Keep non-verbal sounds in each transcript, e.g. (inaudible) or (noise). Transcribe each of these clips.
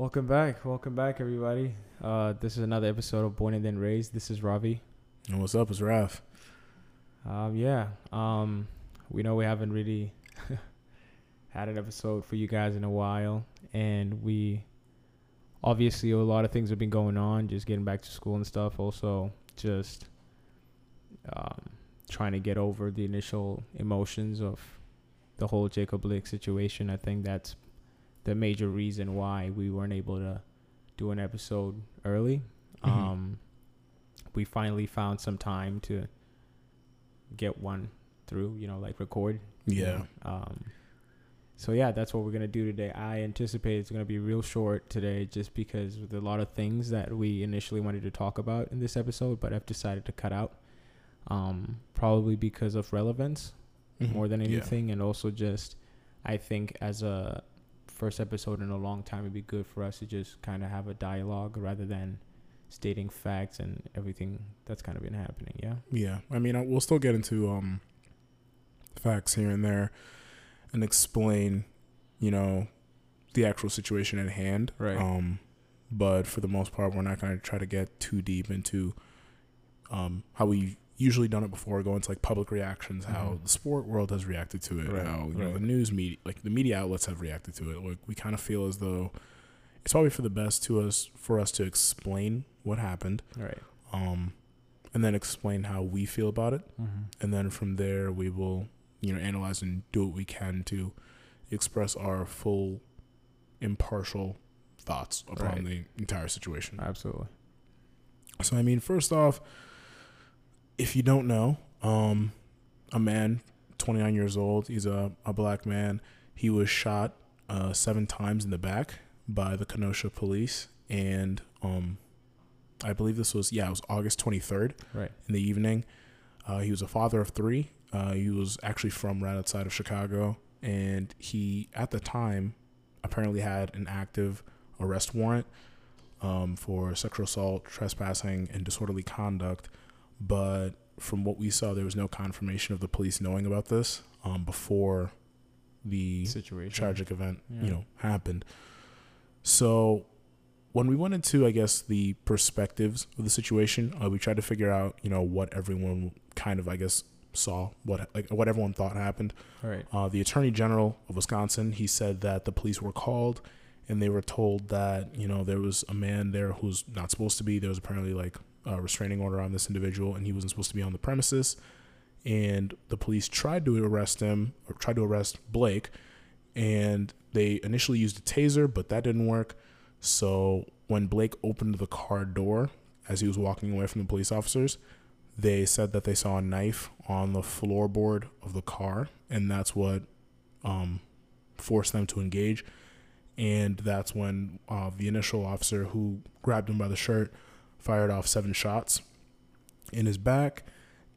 Welcome back. Welcome back, everybody. Uh, this is another episode of Born and Then Raised. This is Ravi. And what's up? It's Raf. Um, yeah. Um, we know we haven't really (laughs) had an episode for you guys in a while, and we obviously a lot of things have been going on, just getting back to school and stuff. Also, just um, trying to get over the initial emotions of the whole Jacob Blake situation. I think that's the major reason why we weren't able to do an episode early. Mhm. Um, we finally found some time to get one through, you know, like record. Yeah. Um, so yeah, that's what we're gonna do today. I anticipate it's gonna be real short today, just because with a lot of things that we initially wanted to talk about in this episode, but I've decided to cut out. Um, probably because of relevance Mhm. more than Yeah. anything, and also just I think as a first episode in a long time, it'd be good for us to just kind of have a dialogue rather than stating facts and everything that's kind of been happening. Yeah. Yeah. I mean, I, we'll still get into um facts here and there and explain, you know, the actual situation at hand. Right. Um, but for the most part, we're not going to try to get too deep into um how we usually done it before, go into like public reactions, how Mhm. the sport world has reacted to it, Right, how you know the news media, like the media outlets have reacted to it. Like we kind of feel as though it's probably for the best to us for us to explain what happened Right. um, and then explain how we feel about it. Mm-hmm. And then from there, we will, you know, analyze and do what we can to express our full, impartial thoughts upon Right. the entire situation. Absolutely. So, I mean, first off, if you don't know, um, a man, 29 years old, he's a, a black man. He was shot uh, seven times in the back by the Kenosha police. And um, I believe this was, yeah, it was August 23rd Right. in the evening. Uh, he was a father of three. Uh, he was actually from right outside of Chicago. And he, at the time, apparently had an active arrest warrant um, for sexual assault, trespassing, and disorderly conduct. But from what we saw, there was no confirmation of the police knowing about this um, before the Situation. tragic event, Yeah. you know, happened. So when we went into, I guess, the perspectives of the situation, uh, we tried to figure out, you know, what everyone kind of, I guess, saw, what like what everyone thought happened. Right. Uh, the Attorney General of Wisconsin, he said that the police were called and they were told that you know there was a man there who's not supposed to be. There was apparently like a restraining order on this individual, and he wasn't supposed to be on the premises. And the police tried to arrest him or tried to arrest Blake, and they initially used a taser, but that didn't work. So when Blake opened the car door as he was walking away from the police officers, they said that they saw a knife on the floorboard of the car, and that's what um, forced them to engage. And that's when uh, the initial officer who grabbed him by the shirt fired off seven shots in his back.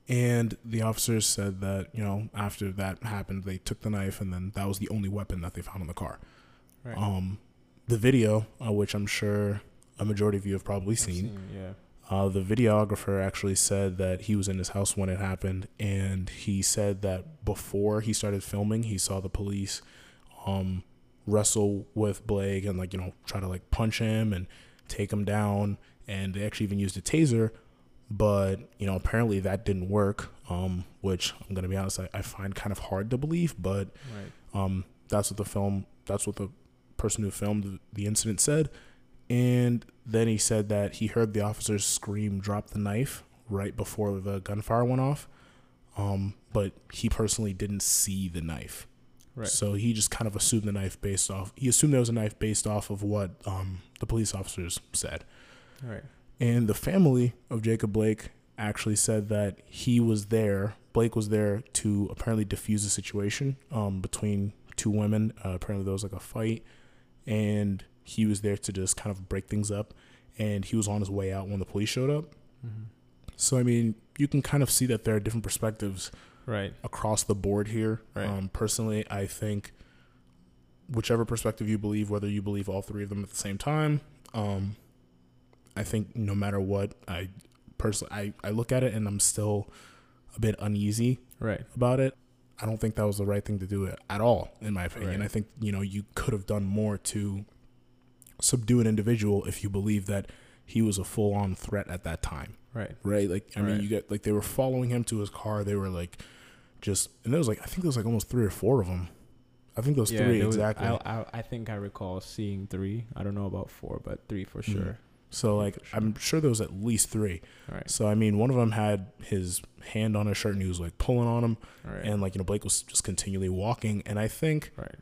And the officers said that, you know, after that happened, they took the knife, and then that was the only weapon that they found in the car. Right. Um, the video, uh, which I'm sure a majority of you have probably I've seen, Yeah. uh, the videographer actually said that he was in his house when it happened, and he said that before he started filming, he saw the police um, wrestle with Blake and like you know try to like punch him and take him down, and they actually even used a taser, but you know apparently that didn't work. Um, which I'm gonna be honest, I, I find kind of hard to believe, but Right. um, that's what the film. That's what the person who filmed the, incident said. And then he said that he heard the officers scream, "Drop the knife!" right before the gunfire went off. Um, but he personally didn't see the knife, Right. so he just kind of assumed the knife based off. He assumed there was a knife based off of what um, the police officers said. Right. And the family of Jacob Blake actually said that he was there. Blake was there to apparently diffuse the situation um, between two women. Uh, apparently, there was like a fight, and he was there to just kind of break things up. And he was on his way out when the police showed up. Mm-hmm. So, I mean, you can kind of see that there are different perspectives Right. across the board here. Right. Um, personally, I think whichever perspective you believe, whether you believe all three of them at the same time, um, I think no matter what, I personally I, I look at it and I'm still a bit uneasy Right. about it. I don't think that was the right thing to do at all, in my opinion. Right. I think you know you could have done more to subdue an individual if you believe that he was a full on threat at that time. Right. Right? Like I mean you get like they were following him to his car, they were like just and there was like I think there was like almost three or four of them. I think those three there was- exactly. I, I I think I recall seeing three. I don't know about four, but three for Mhm. sure. so like sure. I'm sure there was at least three. All right. So I mean one of them had his hand on his shirt and he was like pulling on him right. and like you know Blake was just continually walking and I think right.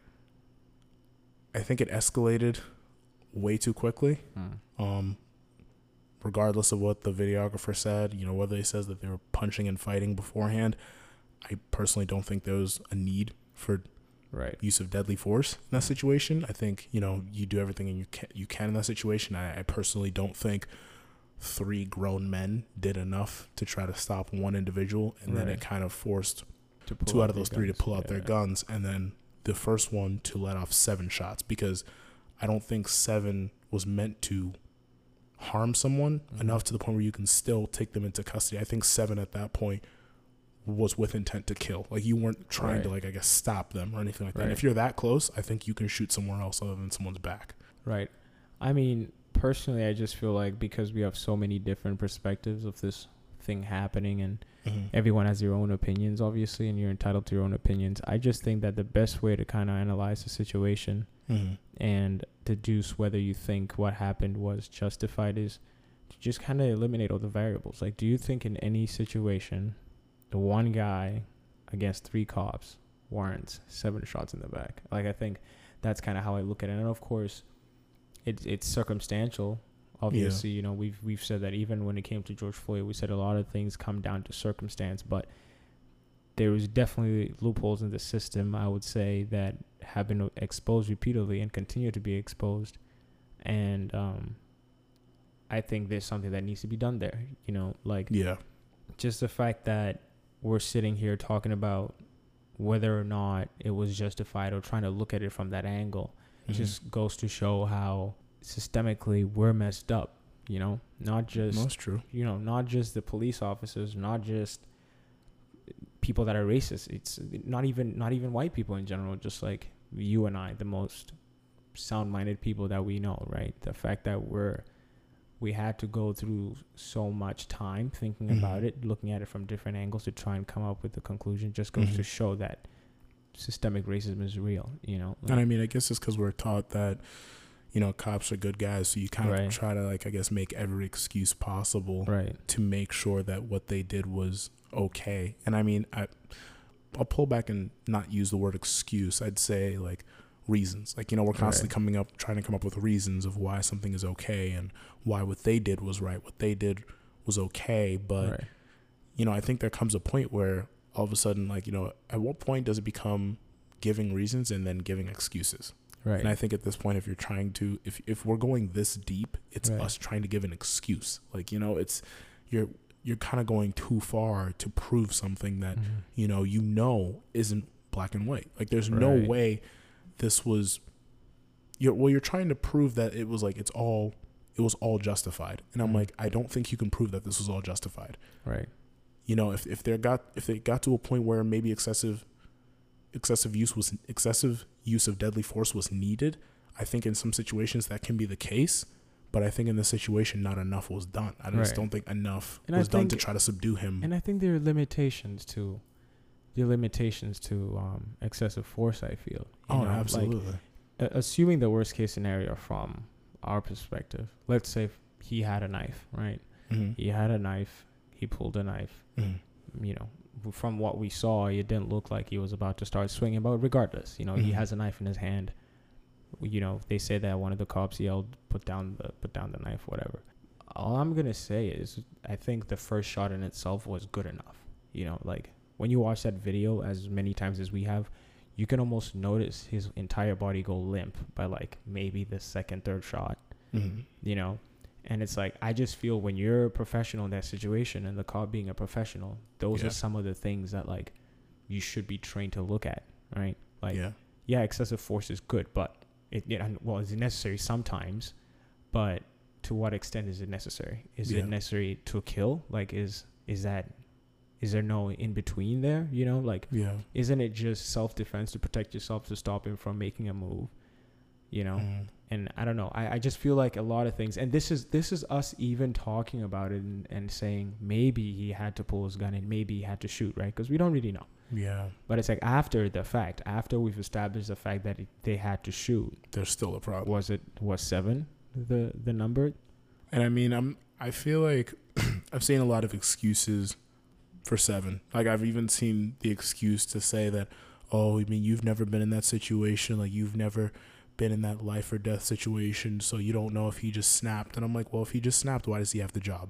I think it escalated way too quickly. Hmm. Um, regardless of what the videographer said, you know, whether he says that they were punching and fighting beforehand, I personally don't think there was a need for Right. use of deadly force in that situation. I think you know you do everything and you can you can in that situation. I, I personally don't think three grown men did enough to try to stop one individual, and then it kind of forced To two out of those three to pull out their guns, and then the first one to let off seven shots because I don't think seven was meant to harm someone Mhm. enough to the point where you can still take them into custody. I think seven at that point was with intent to kill. Like you weren't trying to like I guess stop them or anything like that. Right. if you're that close, I think you can shoot somewhere else other than someone's back. Right. I mean, personally, I just feel like because we have so many different perspectives of this thing happening and everyone has their own opinions, obviously, and you're entitled to your own opinions. I just think that the best way to kind of analyze the situation Mhm. and deduce whether you think what happened was justified is to just kind of eliminate all the variables. Like, do you think in any situation, the one guy against three cops warrants seven shots in the back? Like, I think that's kind of how I look at it. And of course, it's it's circumstantial. Obviously, you know, we've we've said that even when it came to George Floyd, we said a lot of things come down to circumstance, but there was definitely loopholes in the system. I would say that have been exposed repeatedly and continue to be exposed, and um, I think there's something that needs to be done there. You know, like Yeah. just the fact that we're sitting here talking about whether or not it was justified or trying to look at it from that angle Mhm. just goes to show how systemically we're messed up you know not just that's true. you know not just the police officers not just people that are racist it's not even not even white people in general just like you and i the most sound-minded people that we know right the fact that we're we had to go through so much time thinking Mhm. about it looking at it from different angles to try and come up with the conclusion just goes to Mhm. show that systemic racism is real you know And I mean, I guess it's because we're taught that, you know, cops are good guys. So you kind of Right. try to, like, I guess, make every excuse possible right to make sure that what they did was okay. And I mean, I, I'll pull back and not use the word excuse. I'd say, like, reasons. Like, you know, we're constantly Right. coming up, trying to come up with reasons of why something is okay and why what they did was right. What they did was okay. But, you know, I think there comes a point where all of a sudden, like, you know, at what point does it become giving reasons and then giving excuses? Right And I think at this point, if you're trying to, if if we're going this deep, it's Right. us trying to give an excuse. Like you know, it's you're you're kind of going too far to prove something that Mhm. you know you know isn't black and white. Like there's no way this was. You're well, you're trying to prove that it was like it's all it was all justified, and I'm Mhm. like I don't think you can prove that this was all justified. right You know, if if they got if they got to a point where maybe excessive excessive use was excessive use of deadly force was needed, I think in some situations that can be the case. But I think in this situation, not enough was done. I just Right. don't think enough And I was done to try to subdue him. And I think there are limitations to, are limitations to um, excessive force. I feel. oh, know, like, absolutely. uh, assuming the worst case scenario from our perspective, let's say he had a knife, right? Mhm. He had a knife. He pulled a knife. Mhm. You know, from what we saw, it didn't look like he was about to start swinging. But regardless, you know, he Mhm. has a knife in his hand. You know, they say that one of the cops yelled, "Put down the put down the knife," whatever. All I'm gonna say is, I think the first shot in itself was good enough. You know, like when you watch that video as many times as we have, you can almost notice his entire body go limp by like maybe the second, third shot Mhm. you know and it's like i just feel when you're a professional in that situation and the cop being a professional those Yeah. are some of the things that like you should be trained to look at right like yeah, yeah. excessive force is good but it, it well it's necessary sometimes but to what extent is it necessary is Yeah. it necessary to kill like is is that is there no in between there you know like Yeah. isn't it just self-defense to protect yourself to stop him from making a move you know Mhm. And I don't know. I, I just feel like a lot of things, and this is this is us even talking about it and, and saying maybe he had to pull his gun and maybe he had to shoot, right? Because we don't really know. Yeah, But it's like after the fact, after we've established the fact that it, they had to shoot, there's still a problem. was it was seven the the number? And I mean, I'm I feel like (clears throat) I've seen a lot of excuses for seven. Like I've even seen the excuse to say that, oh, I mean, you've never been in that situation. Like you've never been in that life or death situation, so you don't know if he just snapped. And I'm like, well, if he just snapped, why does he have the job?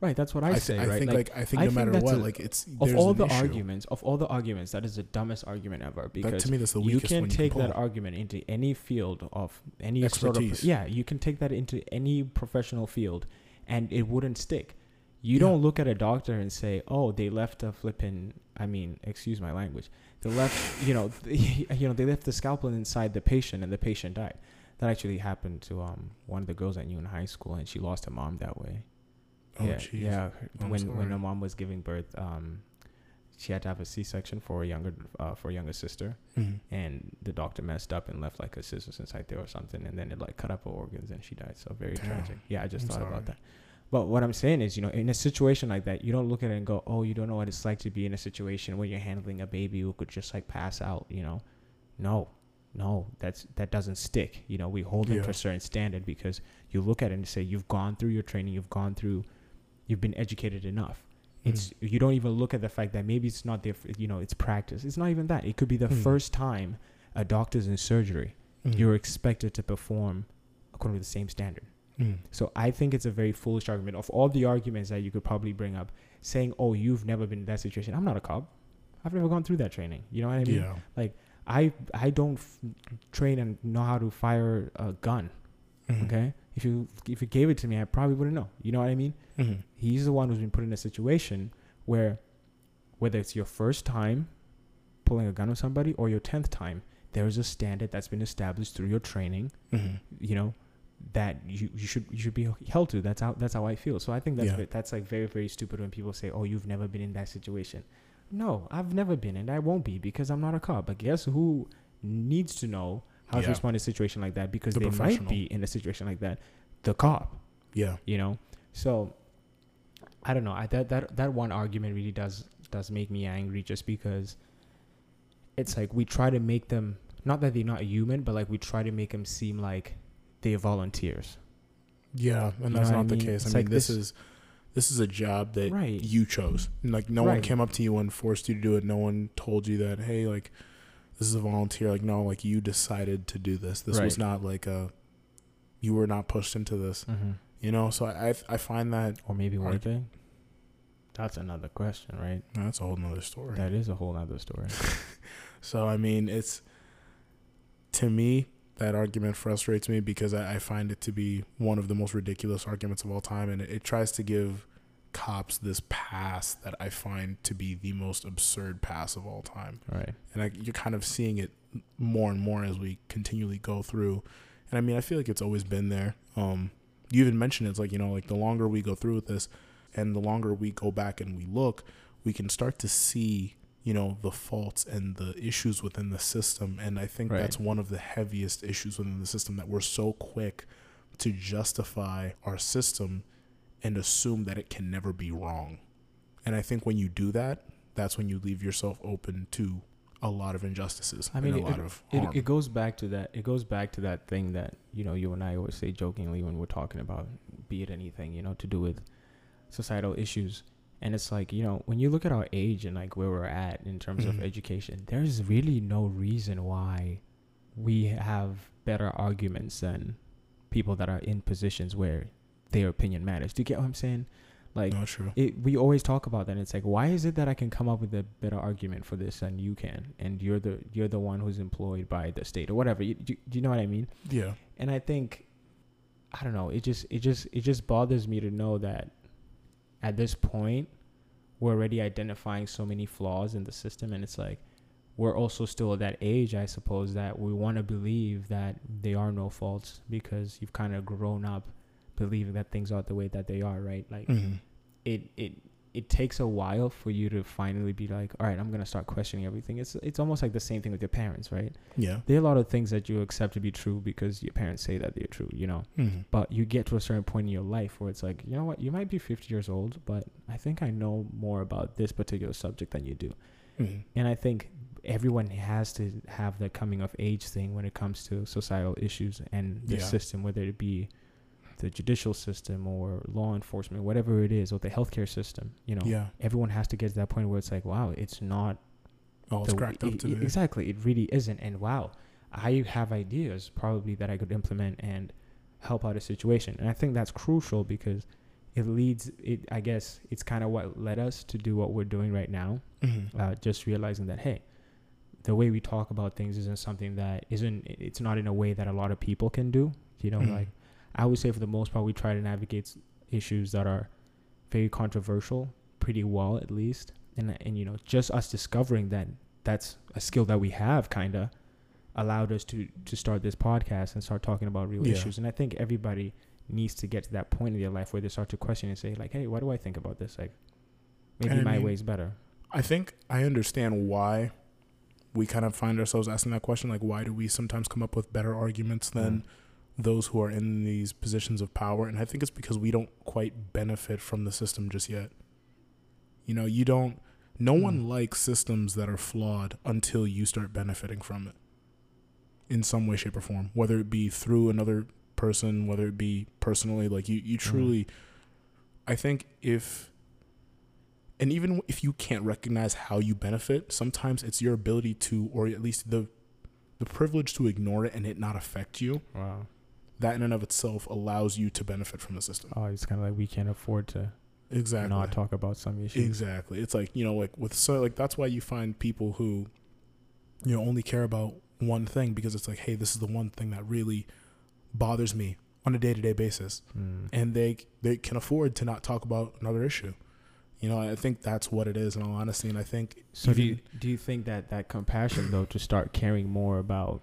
Right, that's what I, th- say. I right, think like, I think I no think matter what, a- like it's of all the issue. arguments, of all the arguments, that is the dumbest argument ever. Because That to me, that's the you can take you can that argument into any field of any sort Expertise. of yeah you can take that into any professional field and it wouldn't stick you Yeah. don't look at a doctor and say oh they left a flipping i mean excuse my language they left you know (laughs) you know they left the scalpel inside the patient and the patient died that actually happened to um one of the girls i knew in high school and she lost her mom that way Oh, yeah jeez. yeah I'm when when her mom was giving birth um she had to have a c-section for a younger uh, for a younger sister Mhm. and the doctor messed up and left like a scissors inside there or something and then it like cut up her organs and she died so very Damn. tragic yeah i just I'm thought sorry. about that but what i'm saying is you know in a situation like that you don't look at it and go oh you don't know what it's like to be in a situation where you're handling a baby who could just like pass out you know? No. No. That's that doesn't stick. You know we hold them Yeah. to a certain standard because you look at it and say you've gone through your training. You've gone through you've been educated enough. It's you don't even look at the fact that maybe it's not their you know it's practice. It's not even that. It could be the Mm. first time a doctor's in surgery. Mhm. you're expected to perform according to the same standard Mhm. so i think it's a very foolish argument of all the arguments that you could probably bring up saying oh you've never been in that situation i'm not a cop i've never gone through that training you know what i mean yeah. i i don't f- train and know how to fire a gun Mhm. okay if you if you gave it to me i probably wouldn't know you know what i mean Mhm. he's the one who's been put in a situation where whether it's your first time pulling a gun on somebody or your 10th time there's a standard that's been established through your training Mhm. you know that you, you should you should be held to. That's how that's how i feel. So i think that's Yeah. that's like very very stupid when people say oh you've never been in that situation. No i've never been and i won't be because i'm not a cop. But guess who needs to know how to respond to a situation like that because The they might be in a situation like that? The cop. Yeah. you know? So i don't know. I, that that that one argument really does does make me angry just because it's like we try to make them not that they're not human but like we try to make them seem like they're volunteers Yeah, and You that's know not I the mean? case. It's I mean, like this, this- is this is a job that Right. you chose. Like no one came up to you and forced you to do it. No one told you that, hey, like this is a volunteer. Like no, like you decided to do this. This was not like a you were not pushed into this. mm-hmm. You know, so I I, find that or maybe one they that's another question right that's a whole nother story. that is a whole other story (laughs) So I mean, it's to me that argument frustrates me because I, I find it to be one of the most ridiculous arguments of all time, and it, it tries to give cops this pass that I find to be the most absurd pass of all time, right and I, you're kind of seeing it more and more as we continually go through. And I mean, I feel like it's always been there. Um, you even mentioned it, it's like you know, like the longer we go through with this, and the longer we go back and we look, we can start to see you know the faults and the issues within the system. And i think Right. that's one of the heaviest issues within the system that we're so quick to justify our system and assume that it can never be wrong. And i think when you do that that's when you leave yourself open to a lot of injustices I mean, and a it- lot of it, it goes back to that it goes back to that thing that you know you and i always say jokingly when we're talking about be it anything you know to do with societal issues and it's like you know when you look at our age and like where we're at in terms of Mhm. education there's really no reason why we have better arguments than people that are in positions where their opinion matters do you get what i'm saying like no true it, we always talk about that. And it's like, why is it that I can come up with a better argument for this than you can, and you're the you're the one who's employed by the state or whatever. You, do, do you know what I mean? yeah And I think, I don't know. It just it just it just bothers me to know that at this point we're already identifying so many flaws in the system, and it's like we're also still at that age, I suppose, that we want to believe that they are no faults because you've kind of grown up believing that things are the way that they are, right? Like hmm it it it takes a while for you to finally be like, all right, I'm gonna start questioning everything. It's it's almost like the same thing with your parents, right? Yeah. There are a lot of things that you accept to be true because your parents say that they're true, you know. Mm-hmm. But you get to a certain point in your life where it's like, you know what, you might be 50 years old, but I think I know more about this particular subject than you do. Mm-hmm. And I think everyone has to have the coming of age thing when it comes to societal issues and the Yeah. system, whether it be the judicial system or law enforcement, whatever it is, or the healthcare system. You know, Yeah. everyone has to get to that point where it's like, wow, it's not Oh, it's the- cracked up e- to e- Exactly, it really isn't. And wow, I have ideas probably that I could implement and help out a situation. And I think that's crucial because it leads. It I guess it's kind of what led us to do what we're doing right now Mm-hmm. uh, just realizing that hey the way we talk about things isn't something that isn't it's not in a way that a lot of people can do you know Mhm. like i would say for the most part we try to navigate issues that are very controversial pretty well at least. And and you know just us discovering that that's a skill that we have kind of allowed us to to start this podcast and start talking about real Yeah. issues. And i think everybody needs to get to that point in their life where they start to question and say like hey what do i think about this? Like maybe And I my mean- way's better. I think I understand why we kind of find ourselves asking that question. Like, why do we sometimes come up with better arguments than mm-hmm. Those who are in these positions of power? And I think it's because we don't quite benefit from the system just yet. You know, you don't, no one Mm. likes systems that are flawed until you start benefiting from it in some way, shape, or form, whether it be through another person, whether it be personally. Like, you, you truly, I think if and even if you can't recognize how you benefit sometimes it's your ability to or at least the the privilege to ignore it and it not affect you wow that in and of itself allows you to benefit from the system. Oh, it's kind of like we can't afford to exactly. not talk about some issues. exactly. It's like you know like with so like that's why you find people who you know only care about one thing because it's like hey this is the one thing that really bothers me on a day-to-day basis. Mm. and they they can afford to not talk about another issue. You know i think that's what it is in all honesty. And i think So do you, do you think that that compassion though to start caring more about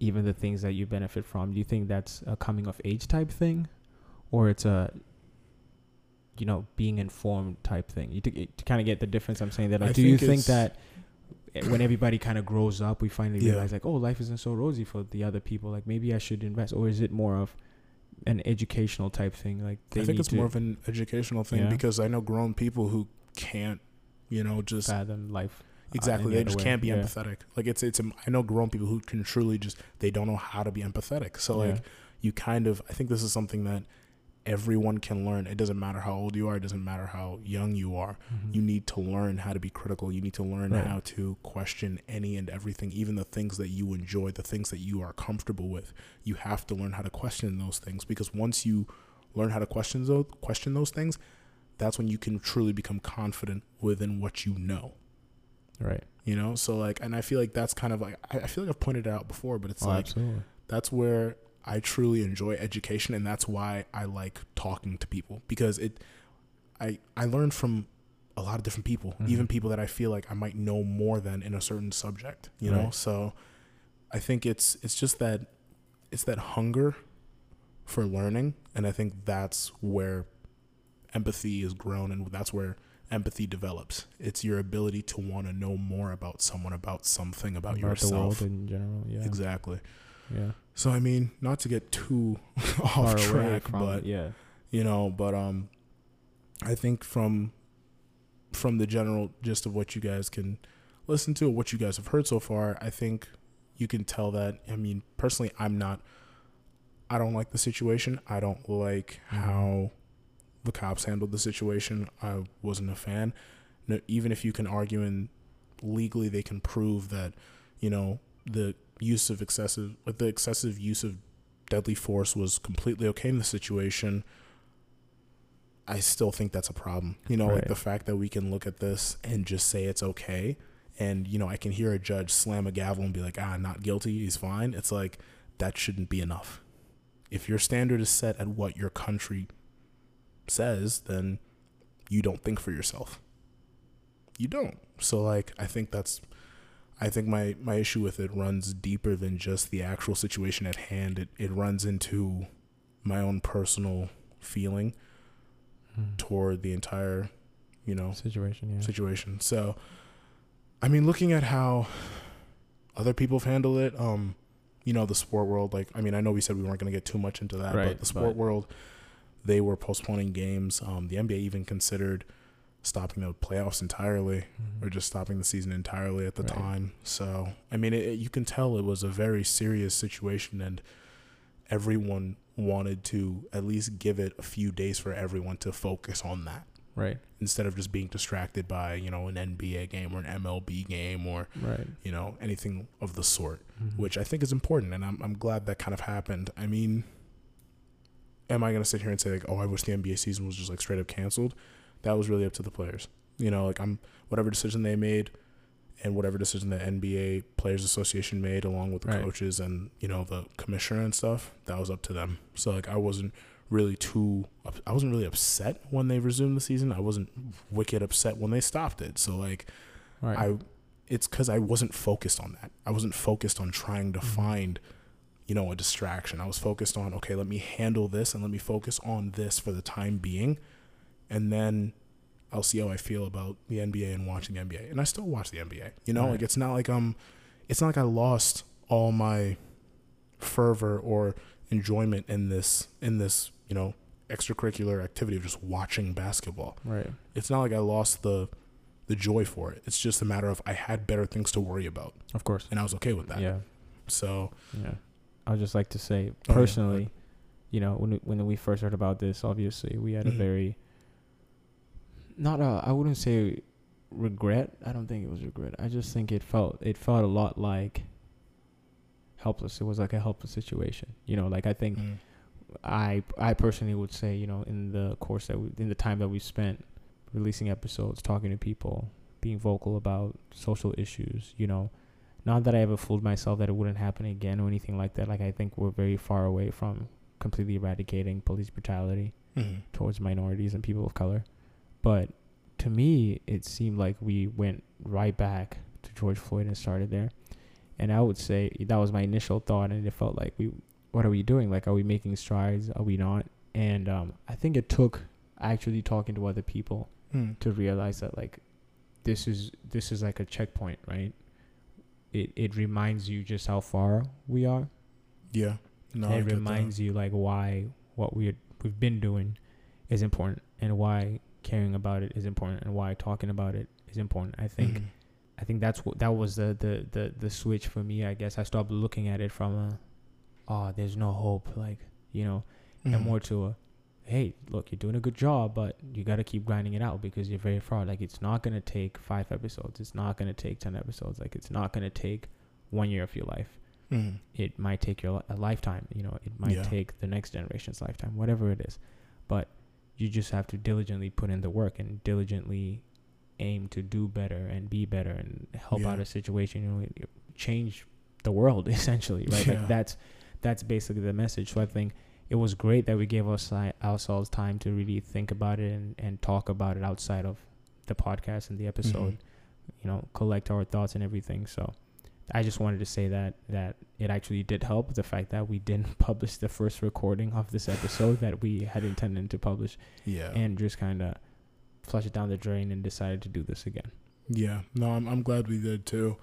even the things that you benefit from? Do you think that's a coming of age type thing, or it's a you know being informed type thing? You to, to kind of get the difference. I'm saying that. Like, I do you think think that eh, when everybody kind of grows up, we finally Yeah. realize like, oh, life isn't so rosy for the other people. Like maybe I should invest, or is it more of an educational type thing? Like I think it's to more of an educational thing Yeah. because I know grown people who can't, you know, just fathom life. Exactly. any they just way. can't be Yeah. empathetic. Like it's it's. I know grown people who can truly just they don't know how to be empathetic. So like you kind of. I think this is something that everyone can learn. It doesn't matter how old you are. It doesn't matter how young you are. Mhm. You need to learn how to be critical. You need to learn Right. how to question any and everything, even the things that you enjoy, the things that you are comfortable with. You have to learn how to question those things because once you learn how to question those question those things, that's when you can truly become confident within what you know. Right. You know, so like, and I feel like that's kind of like I, feel like I've pointed it out before, but it's oh, like absolutely. that's where I truly enjoy education and that's why I like talking to people because it I I learn from a lot of different people, Mhm. even people that I feel like I might know more than in a certain subject, you know? So I think it's it's just that it's that hunger for learning and I think that's where empathy is grown and that's where empathy develops. It's your ability to want to know more about someone about something about, the yourself. world in general. Yeah. Exactly. Yeah. So I mean, not to get too (laughs) off track, from but yeah. you know, but um, I think from from the general gist of what you guys can listen to, what you guys have heard so far, I think you can tell that. I mean, personally, I'm not. I don't like the situation. I don't like Mhm. how the cops handled the situation. I wasn't a fan. No, even if you can argue and legally they can prove that, you know, the use of excessive, like the excessive use of deadly force was completely okay in the situation. I still think that's a problem. You know, like the fact that we can look at this and just say it's okay. And, you know, I can hear a judge slam a gavel and be like, ah, not guilty, he's fine. It's like, that shouldn't be enough. If your standard is set at what your country says, then you don't think for yourself. You don't. So, like, I think that's. I think my, my issue with it runs deeper than just the actual situation at hand. It it runs into my own personal feeling Mm. toward the entire, you know, situation. Yeah. situation. So, I mean, looking at how other people have handled it, um, you know, the sport world, like, I mean, I know we said we weren't going to get too much into that, Right, but the sport but- world, they were postponing games. Um, the NBA even considered stopping the playoffs entirely Mhm. or just stopping the season entirely at the Right. time. So, I mean, it, it- you can tell it was a very serious situation, and everyone wanted to at least give it a few days for everyone to focus on that right. instead of just being distracted by you know an NBA game or an MLB game or Right. you know anything of the sort, Mhm. which I think is important, and I'm I'm glad that kind of happened. I mean, am I gonna sit here and say like, oh, I wish the NBA season was just like straight up canceled? That was really up to the players. You know, like I'm whatever decision they made, and whatever decision the NBA Players Association made, along with the Right. coaches and you know the commissioner and stuff, that was up to them. So like I wasn't really too I wasn't really upset when they resumed the season. I wasn't wicked upset when they stopped it. So like right. I it's cuz I wasn't focused on that. I wasn't focused on trying to Mhm. find you know a distraction. I was focused on okay, let me handle this and let me focus on this for the time being and then I'll see how I feel about the NBA and watching the NBA. And I still watch the NBA. You know, Right. like it's not like I'm it's not like I lost all my fervor or enjoyment in this in this, you know, extracurricular activity of just watching basketball. right. It's not like I lost the the joy for it. It's just a matter of I had better things to worry about Of course. and I was okay with that. Yeah. So, Yeah. I would just like to say Oh, yeah, personally, you know, when we, when we first heard about this, obviously we had a Mhm. very not a I wouldn't say regret. I don't think it was regret. I just think it felt it felt a lot like helpless. It was like a helpless situation. You know, like I think mm, I I personally would say, you know, in the course that we, in the time that we spent releasing episodes, talking to people, being vocal about social issues, you know, not that I ever fooled myself that it wouldn't happen again or anything like that. Like I think we're very far away from completely eradicating police brutality mhm. towards minorities and people of color. But to me, it seemed like we went right back to George Floyd and started there. And I would say that was my initial thought, and it felt like we, what are we doing? Like, are we making strides? Are we not? And um, I think it took actually talking to other people Mm. to realize that like this is this is like a checkpoint, right? It it reminds you just how far we are Yeah. No, it get that. reminds you like why what we we've been doing is important and why caring about it is important and why talking about it is important. I think Mhm. I think that's what that was the, the the the switch for me. I guess I stopped looking at it from a oh there's no hope like you know Mhm. and more to a hey look you're doing a good job but you got to keep grinding it out because you're very far like it's not going to take five episodes. It's not going to take 10 episodes. Like it's not going to take one year of your life. Mhm. it might take your li- a lifetime you know it might Yeah. take the next generation's lifetime whatever it is. But you just have to diligently put in the work and diligently aim to do better and be better and help out a situation you know change the world (laughs) essentially right? Yeah. like that's that's basically the message. So i think it was great that we gave us ourselves time to really think about it and, and talk about it outside of the podcast and the episode Mhm. you know collect our thoughts and everything so i just wanted to say that that it actually did help the fact that we didn't (laughs) publish the first recording of this episode that we had intended to publish Yeah. and just kind of flush it down the drain and decided to do this again Yeah, no, I'm I'm glad we did too.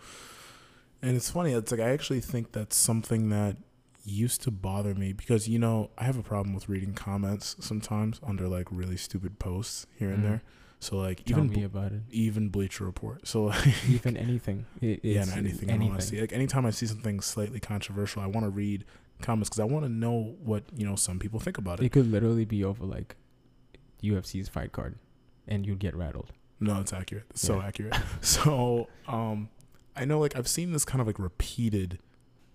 And it's funny. It's like I actually think that's something that used to bother me because you know I have a problem with reading comments sometimes under like really stupid posts here and Mhm. there. So like tell even me about it even Bleacher Report. So (laughs) like, even anything it, yeah, it's no, anything. In anything honesty, like anytime I see something slightly controversial, I want to read comments because I want to know what you know some people think about it. it could literally be over like ufc's fight card and you'd get rattled No, it's accurate. It's so accurate. (laughs) so, um, I know like I've seen this kind of like repeated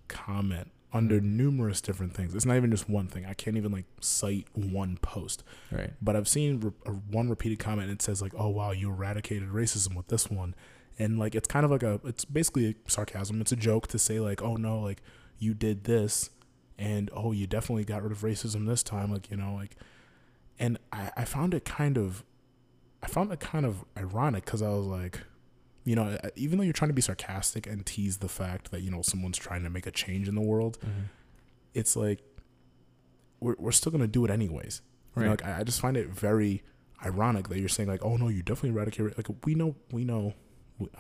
comment under numerous different things. It's not even just one thing. I can't even like cite one post, right but I've seen re- a, one repeated comment and it says like, "Oh wow, you eradicated racism with this one," and like it's kind of like a it's basically a sarcasm. It's a joke to say like, "Oh no, like you did this." And oh, you definitely got rid of racism this time, like you know, like, and I, I found it kind of I found it kind of ironic because I was like, you know, even though you're trying to be sarcastic and tease the fact that you know someone's trying to make a change in the world, Mhm. it's like we're we're still gonna do it anyways. You know, like I, I just find it very ironic that you're saying like, oh no, you definitely eradicate. Like we know, we know,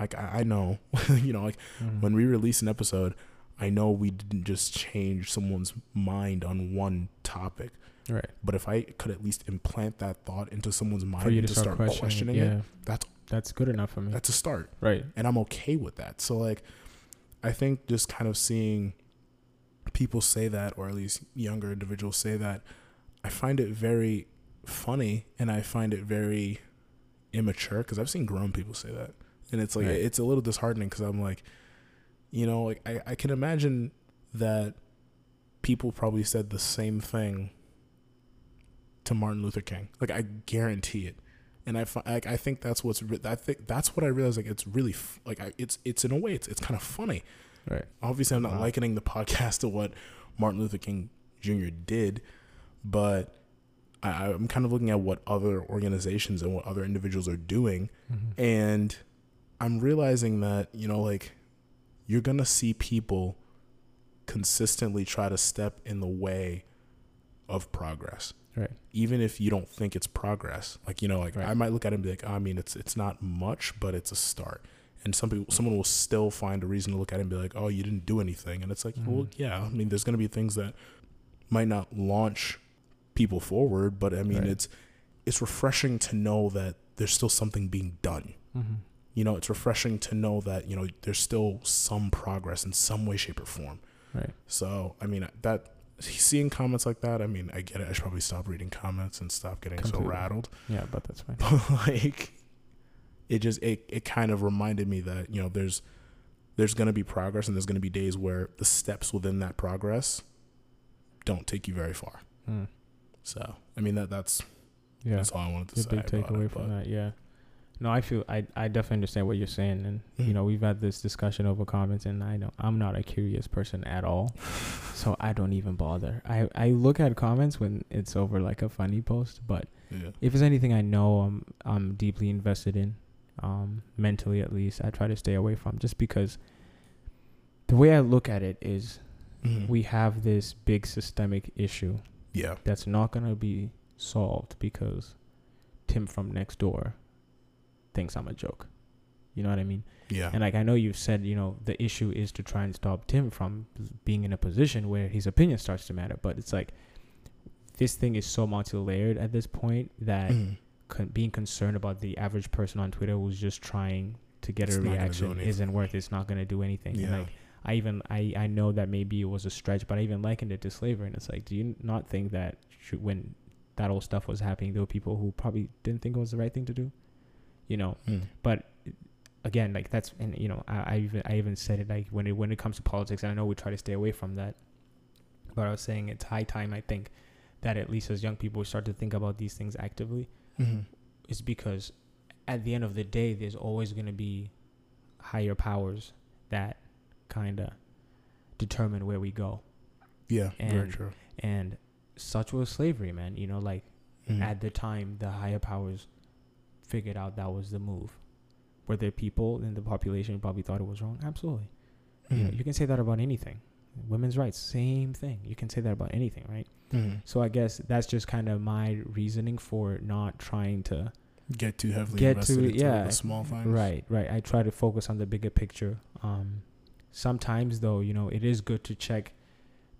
like I, I know, (laughs) you know, like Mhm. when we release an episode, I know we didn't just change someone's mind on one topic. right But if I could at least implant that thought into someone's mind for you and to to start, start, questioning, questioning yeah it, that's that's good enough for me that's a start. right And I'm okay with that. So like I think just kind of seeing people say that or at least younger individuals say that, I find it very funny and I find it very immature because I've seen grown people say that. And it's like Right. it's a little disheartening because I'm like, you know, like I, I can imagine that people probably said the same thing to Martin Luther King. Like I guarantee it. And I, like, I think that's what's re- I think that's what I realized. Like it's really f- like I, it's it's in a way it's it's kind of funny. right Obviously, I'm not Wow. likening the (laughs) podcast to what Martin Luther King Jr. did, but I, I'm kind of looking at what other organizations and what other individuals are doing, Mhm. and I'm realizing that you know, like, you're gonna see people consistently try to step in the way of progress, right even if you don't think it's progress. Like, you know, like Right. I might look at it and be like, I mean, it's it's not much, but it's a start. And some people, someone will still find a reason to look at it and be like, "Oh, you didn't do anything," and it's like, well, Mhm. yeah. I mean, there's going to be things that might not launch people forward, but I mean, Right. it's it's refreshing to know that there's still something being done. hmm You know, it's refreshing to know that you know there's still some progress in some way, shape, or form. right So, I mean, that seeing comments like that, I mean, I get it. I should probably stop reading comments and stop getting so rattled. yeah but that's fine (laughs) But like, it just it it kind of reminded me that you know there's there's gonna be progress and there's gonna be days where the steps within that progress don't take you very far. Mm. So, I mean that that's yeah that's all I wanted to the say. big takeaway it, from that yeah no i feel i i definitely understand what you're saying and Mhm. you know we've had this discussion over comments and i know i'm not a curious person at all (sighs) so i don't even bother i i look at comments when it's over like a funny post but Yeah. if it's anything i know i'm i'm deeply invested in um mentally at least i try to stay away from just because the way i look at it is Mhm. we have this big systemic issue yeah. that's not going to be solved because Tim from next door thinks I'm a joke. You know what I mean? Yeah. And like I know you've said, you know, the issue is to try and stop Tim from being in a position where his opinion starts to matter, but it's like this thing is so multi-layered at this point that Mhm. con- being concerned about the average person on Twitter who's just trying to get It's a not gonna do reaction isn't worth it's not going to do anything. And Yeah. like I even I I know that maybe it was a stretch, but I even likened it to slavery. And it's like, do you not think that should, when that old stuff was happening, there were people who probably didn't think it was the right thing to do, you know? Mm. But again, like that's and you know I, I even I even said it like when it when it comes to politics, and I know we try to stay away from that. But I was saying it's high time I think that at least as young people we start to think about these things actively Mhm. is because at the end of the day, there's always going to be higher powers that kind of determine where we go. Yeah. very And- true. And such was slavery, man. You know, like Mhm. at the time, the higher powers figured out that was the move. Were there people in the population who probably thought it was wrong? Absolutely. You, know, you can say that about anything. Women's rights, same thing. You can say that about anything, right? Mhm. So I guess that's just kind of my reasoning for not trying to get too heavily Get invested to- into yeah, the small things. Right, right. I try to focus on the bigger picture. Um, sometimes though, you know, it is good to check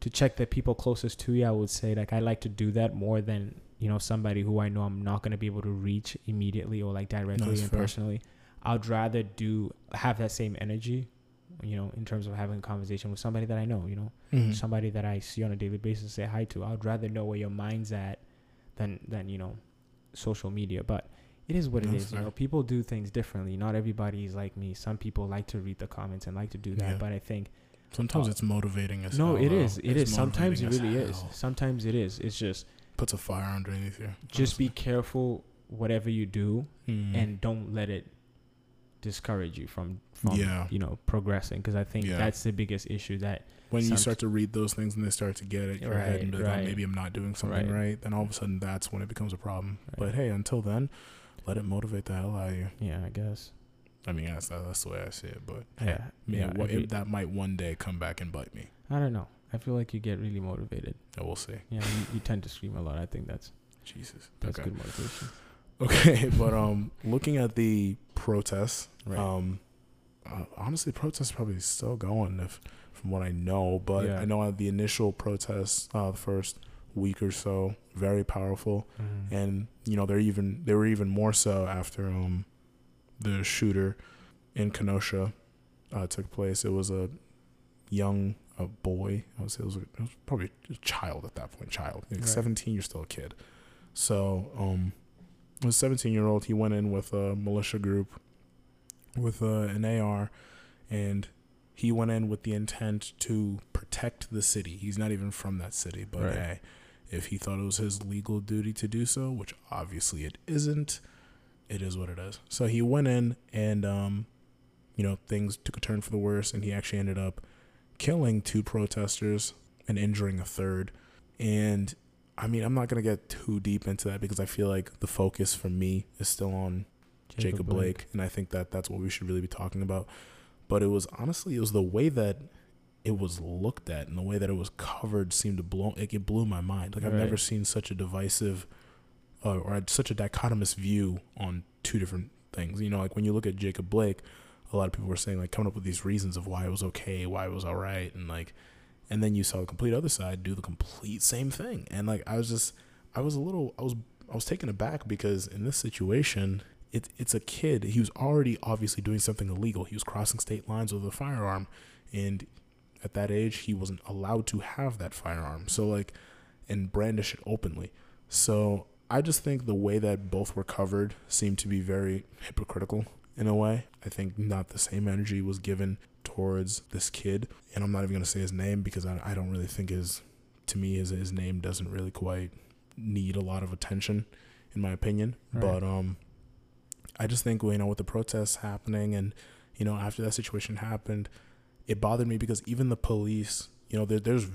to check the people closest to you. I would say like I like to do that more than you know somebody who I know I'm not gonna be able to reach immediately or like directly that's and fair. personally. I'd rather do have that same energy, you know, in terms of having a conversation with somebody that I know. You know, Mhm. somebody that I see on a daily basis, say hi to. I'd rather know where your mind's at than than you know social media. But it is what it is. You know, people do things differently. Not everybody is like me. Some people like to read the comments and like to do that. Yeah. But I think Sometimes Uh, it's motivating as well. no, hell. it is. It It's. Sometimes it really is. Sometimes it is. It's just Puts a fire underneath you. just be careful whatever you do Mhm. and don't let it discourage you from from Yeah. you know progressing because I think Yeah. that's the biggest issue that when you start to read those things and they start to get it in your head and be Right, like, right. oh, maybe I'm not doing something Right. right. then all of a sudden that's when it becomes a problem. Right. But hey, until then, let it motivate the hell out of you. yeah I guess I mean, that's that's the way I see it. But hey, yeah mean, yeah what, every- that might one day come back and bite me. I don't know I feel like you get really motivated Yeah, we'll see. yeah you, you tend to scream a lot I think that's Jesus. that's okay. good motivation Okay, (laughs) but um, looking at the protests, Right. um, uh, honestly, protests probably still going if from what I know. But Yeah. I know at the initial protests, uh, the first week or so, very powerful, Mhm. and you know they're even they were even more so after um, the shooter in Kenosha uh, took place. It was a young a boy. I would say it was, it was probably a child at that point. Child, like Right. seventeen, you're still a kid. So um, was a 17 year old he went in with a militia group with uh, an AR and he went in with the intent to protect the city. He's not even from that city, but Right. hey, if he thought it was his legal duty to do so, which obviously it isn't, it is what it is. So he went in and um you know, things took a turn for the worse and he actually ended up killing two protesters and injuring a third. And I mean, I'm not gonna get too deep into that because I feel like the focus for me is still on Jacob, Blake. and I think that that's what we should really be talking about. But it was honestly, it was the way that it was looked at and the way that it was covered seemed to blow. Like it blew my mind. Like I've Right. never seen such a divisive, uh, or such a dichotomous view on two different things. You know, like when you look at Jacob Blake, a lot of people were saying like coming up with these reasons of why it was okay, why it was all right, and like, and then you saw the complete other side do the complete same thing, and like I was just, I was a little, I was, I was taken aback because in this situation, it, it's a kid. He was already obviously doing something illegal. He was crossing state lines with a firearm, and at that age, he wasn't allowed to have that firearm. So like, and brandish it openly. So I just think the way that both were covered seemed to be very hypocritical in a way. I think not the same energy was given towards this kid, and I'm not even gonna say his name because I, I don't really think his, to me, his his name doesn't really quite need a lot of attention, in my opinion. Right. But um, I just think you know with the protests happening and you know after that situation happened, it bothered me because even the police, you know, there, there's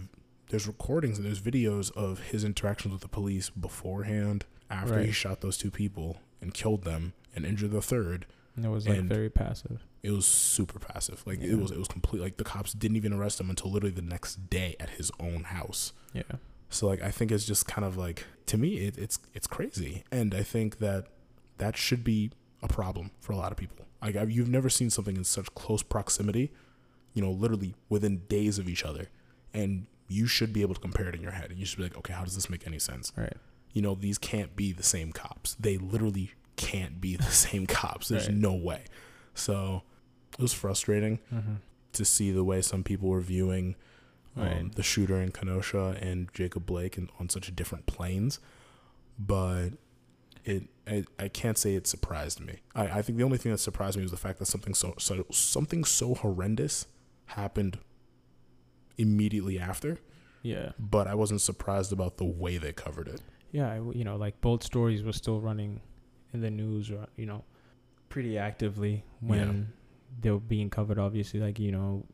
there's recordings and there's videos of his interactions with the police beforehand, after he shot those two people and killed them and injured the third. It was like and- very passive. It was super passive. Like Yeah. it was it was complete like the cops didn't even arrest him until literally the next day at his own house. Yeah. So like I think it's just kind of like to me it, it's it's crazy, and I think that that should be a problem for a lot of people. Like I've, you've never seen something in such close proximity, you know, literally within days of each other, and you should be able to compare it in your head, and you should be like, okay, how does this make any sense? Right. You know, these can't be the same cops. They literally can't be the (laughs) same cops. There's Right. no way. So it was frustrating Mm-hmm. to see the way some people were viewing um, Right. the shooter in Kenosha and Jacob Blake and on such different planes. But it, I, I can't say it surprised me. I, I think the only thing that surprised me was the fact that something so, so something so horrendous happened immediately after. Yeah. But I wasn't surprised about the way they covered it. Yeah. You know, like both stories were still running in the news, or you know, pretty actively when they were being covered. Obviously, like you know,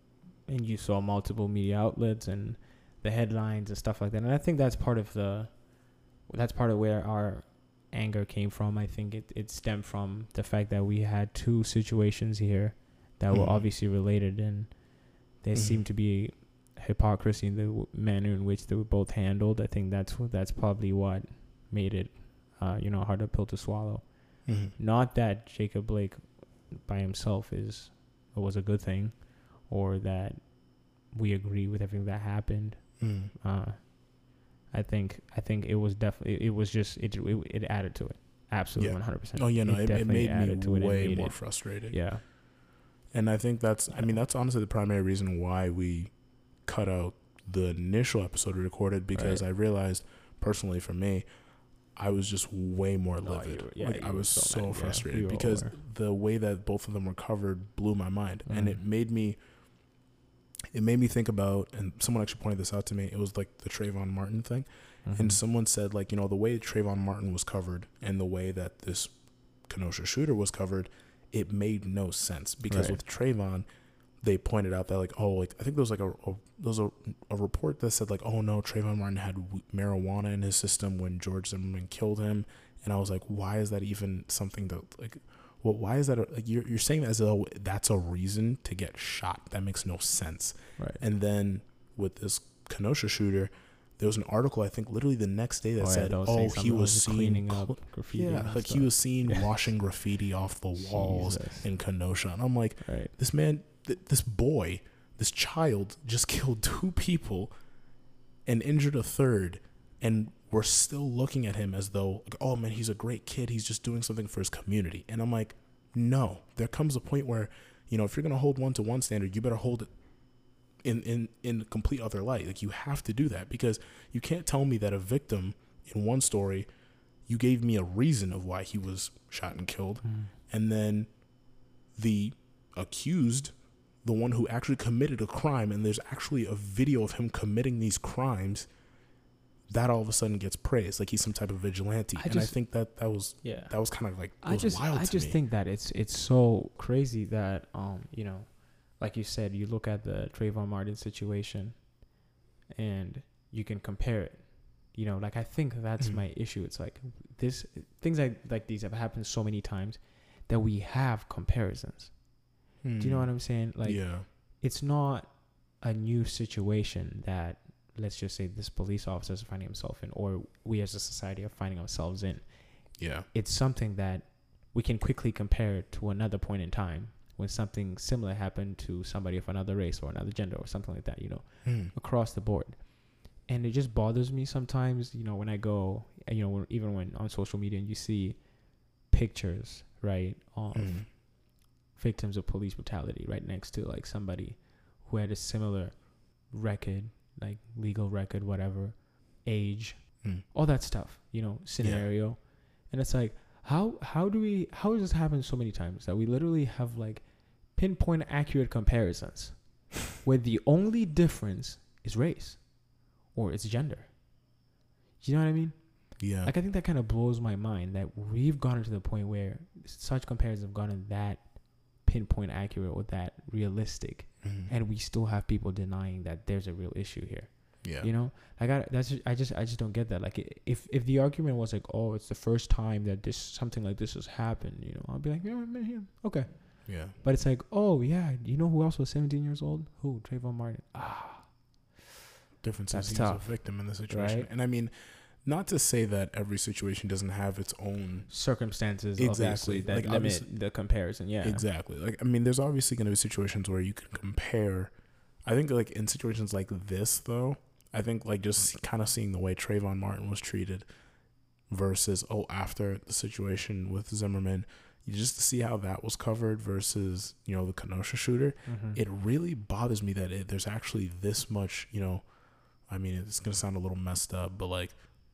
and you saw multiple media outlets and the headlines and stuff like that. And I think that's part of the, that's part of where our anger came from. I think it it stemmed from the fact that we had two situations here that were Mhm. obviously related, and there Mhm. seemed to be hypocrisy in the w- manner in which they were both handled. I think that's that's probably what made it, uh, you know, harder pill to swallow. Mm-hmm. Not that Jacob Blake by himself is was a good thing, or that we agree with everything that happened. Mm. Uh, I think I think it was definitely it was just it it, it added to it. Absolutely, one hundred percent. Oh yeah, no, it, it, definitely made me to it way more it- frustrated. Yeah, And I think that's, I mean, that's honestly the primary reason why we cut out the initial episode we recorded because Right. I realized, personally for me, I was just way more No, livid. were- yeah, like, I was so yeah. frustrated We because the way that both of them were covered blew my mind. And Mhm. it made me, it made me think about, and someone actually pointed this out to me, it was like the Trayvon Martin thing. And Mhm. someone said, like, you know, the way Trayvon Martin was covered and the way that this Kenosha shooter was covered, it made no sense because Right. with Trayvon, they pointed out that like, oh, like I think there was like a, a there was a, a report that said like, oh no, Trayvon Martin had w- marijuana in his system when George Zimmerman killed him, and I was like, why is that even something that like, well, why is that a, like you're you're saying that as though that's a reason to get shot? That makes no sense. right. And then with this Kenosha shooter, there was an article I think literally the next day that Oh, said, was "Oh, he something was seen cleaning cl- up graffiti yeah, like he was seen Yeah. (laughs) washing graffiti off the walls Jesus. in Kenosha." And I'm like, Right. this man, th- this boy, this child just (laughs) killed two people and injured a third, and we're still looking at him as though, like, oh man, he's a great kid. He's just doing something for his community. And I'm like, no. There comes a point where, you know, if you're gonna hold one to one standard, you better hold it in in in complete other light. Like you have to do that because you can't tell me that a victim in one story, you gave me a reason of why he was shot and killed, Mm. and then the accused, the one who actually committed a crime, and there's actually a video of him committing these crimes, that all of a sudden gets praised, like he's some type of vigilante. I and I think that that was Yeah. that was kind of like I just I just me. think that it's it's so crazy that um you know, like you said, you look at the Trayvon Martin situation, and you can compare it. You know, like I think that's Mhm. my issue. It's like this things like like these have happened so many times that we have comparisons. Do you know what I'm saying? Like yeah, it's not a new situation that let's just say this police officer is finding himself in or we as a society are finding ourselves in yeah, it's something that we can quickly compare to another point in time when something similar happened to somebody of another race or another gender or something like that you know Mm. across the board and it just bothers me sometimes you know when i go you know when, even when on social media and you see pictures right of Mm. Victims of police brutality right next to like somebody who had a similar record like legal record whatever age Mm. all that stuff you know scenario. And it's like how how do we how does this happen so many times that we literally have like pinpoint accurate comparisons (laughs) where the only difference is race or it's gender? You know what i mean? Yeah, like I think that kind of blows my mind that we've gotten to the point where such comparisons have gotten that pinpoint accurate or that realistic, Mm. and we still have people denying that there's a real issue here. yeah, You know, like I that's just, I just I just don't get that. Like if if the argument was like, oh, it's the first time that this something like this has happened, you know, I'll be like, yeah, okay. yeah. But it's like, oh yeah, you know who else was 17 years old? Who? Trayvon Martin. Ah, difference That's tough, a victim in the situation. right? And I mean, not to say that every situation doesn't have its own circumstances Exactly. that Like, limit the comparison. Yeah, exactly. Like I mean, there's obviously going to be situations where you can compare. I think like in situations like this, though, I think like just kind of seeing the way Trayvon Martin was treated versus oh after the situation with Zimmerman, you just to see how that was covered versus you know the Kenosha shooter. Mhm. it really bothers me that it, there's actually this much, you know, I mean, it's going to sound a little messed up, but like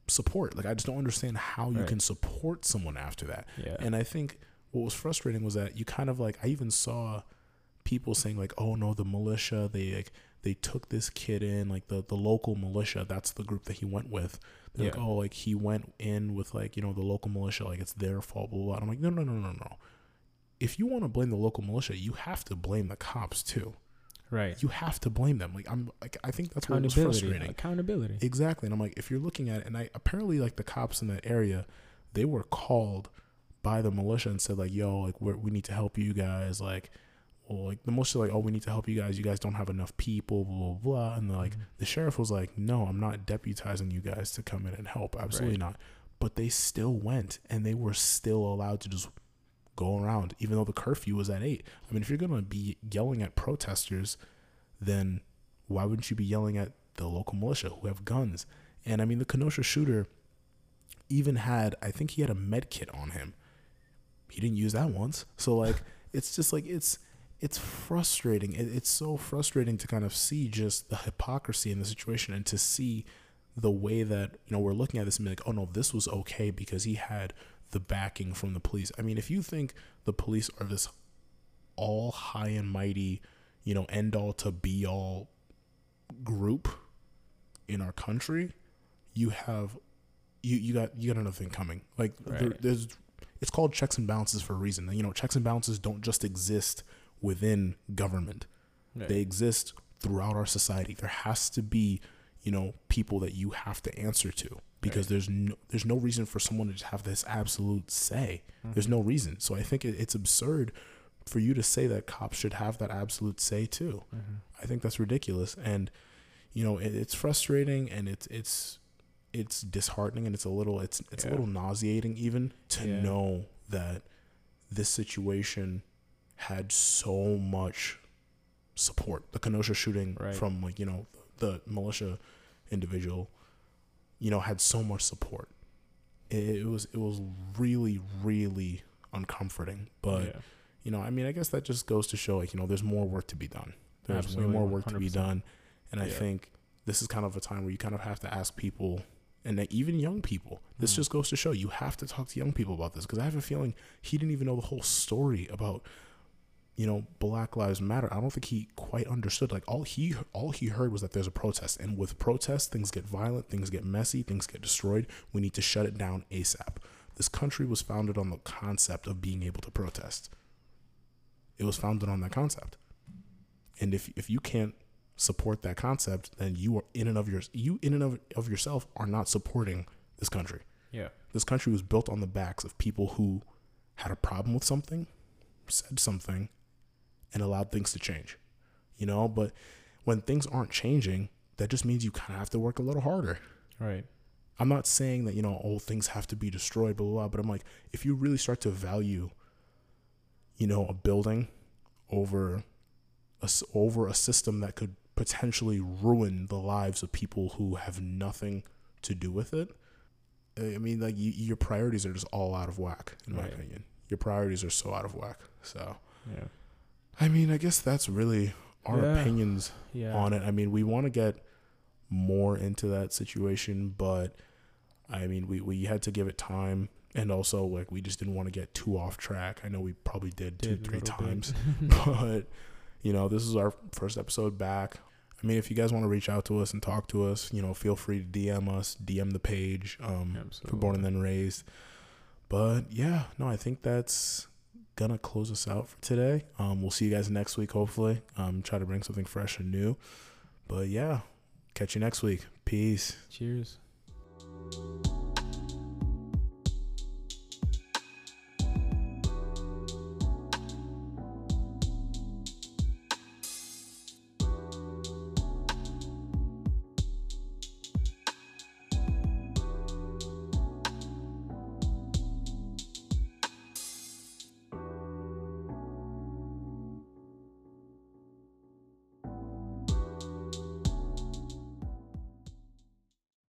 support. Like, I just don't understand how you Right. can support someone after that. yeah. And I think what was frustrating was that you kind of like, I even saw people saying, like, oh no, the militia, they like, they took this kid in, like the, the local militia, that's the group that he went with. They're like, Yeah. oh, like he went in with like, you know, the local militia, like it's their fault, blah, blah, blah. And I'm like, no, no, no, no, no. If you want to blame the local militia, you have to blame the cops too right. you have to blame them. Like I'm like I think that's what was frustrating. Accountability. Exactly. And I'm like, if you're looking at it, and I apparently like the cops in that area, they were called by the militia and said like, yo, like we we need to help you guys. Like, well, like the militia like, oh, we need to help you guys. You guys don't have enough people. Blah blah blah. And like Mhm. the sheriff was like, no, I'm not deputizing you guys to come in and help. Absolutely Right. not. But they still went, and they were still allowed to just go around, even though the curfew was at eight. I mean, if you're gonna be yelling at protesters, then why wouldn't you be yelling at the local militia who have guns? And I mean, the Kenosha shooter even had, I think he had a med kit on him. He didn't use that once. So like, (laughs) it's just like it's it's frustrating. It, it's so frustrating to kind of see just the hypocrisy in the situation and to see the way that you know we're looking at this and be like, oh no, this was okay because he had the backing from the police. I mean, if you think the police are this all high and mighty, you know, end all to be all group in our country, you have you you got you got another thing coming. Like there, there's it's called checks and balances for a reason. You know, checks and balances don't just exist within government. Right. They exist throughout our society. There has to be, you know, people that you have to answer to because Right. there's no there's no reason for someone to have this absolute say. There's Mhm. no reason. So I think it, it's absurd for you to say that cops should have that absolute say too. Mhm. I think that's ridiculous. And you know, it, it's frustrating and it's it's it's disheartening and it's a little it's it's Yeah. a little nauseating even to Yeah. know that this situation had so much support. The Kenosha shooting Right. from like you know the militia individual, you know, had so much support. It, it was it was really really uncomforting, but yeah. you know, I mean, I guess that just goes to show like you know, there's more work to be done. There's Absolutely, way more work to be done, and I Yeah. think this is kind of a time where you kind of have to ask people. And even young people, this Mhm. just goes to show you have to talk to young people about this because I have a feeling he didn't even know the whole story about you know black lives matter i don't think he quite understood like all he all he heard was that there's a protest and with protests things get violent things get messy things get destroyed we need to shut it down asap this country was founded on the concept of being able to protest. It was founded on that concept. And if if you can't support that concept then you are in and of your you in and of, of yourself are not supporting this country. Yeah. this country was built on the backs of people who had a problem with something, said something, and allowed things to change. You know, but when things aren't changing, that just means you kind of have to work a little harder. Right. I'm not saying that, you know, oh, things have to be destroyed, blah, blah, blah, but I'm like, if you really start to value, you know, a building over a, over a system that could potentially ruin the lives of people who have nothing to do with it, I mean, like, you, your priorities are just all out of whack, in my opinion. Your priorities are so out of whack. So, Yeah. I mean, I guess that's really our Yeah. opinions Yeah. on it. I mean, we want to get more into that situation, but I mean, we, we had to give it time. And also, like, we just didn't want to get too off track. I know we probably did two, Did a three times, (laughs) but, you know, this is our first episode back. I mean, if you guys want to reach out to us and talk to us, you know, feel free to DM us, DM the page um, for Born and Then Raised. But yeah, no, I think that's gonna close us out for today. Um, we'll see you guys next week, hopefully. Um, try to bring something fresh and new. But yeah, catch you next week. Peace. Cheers.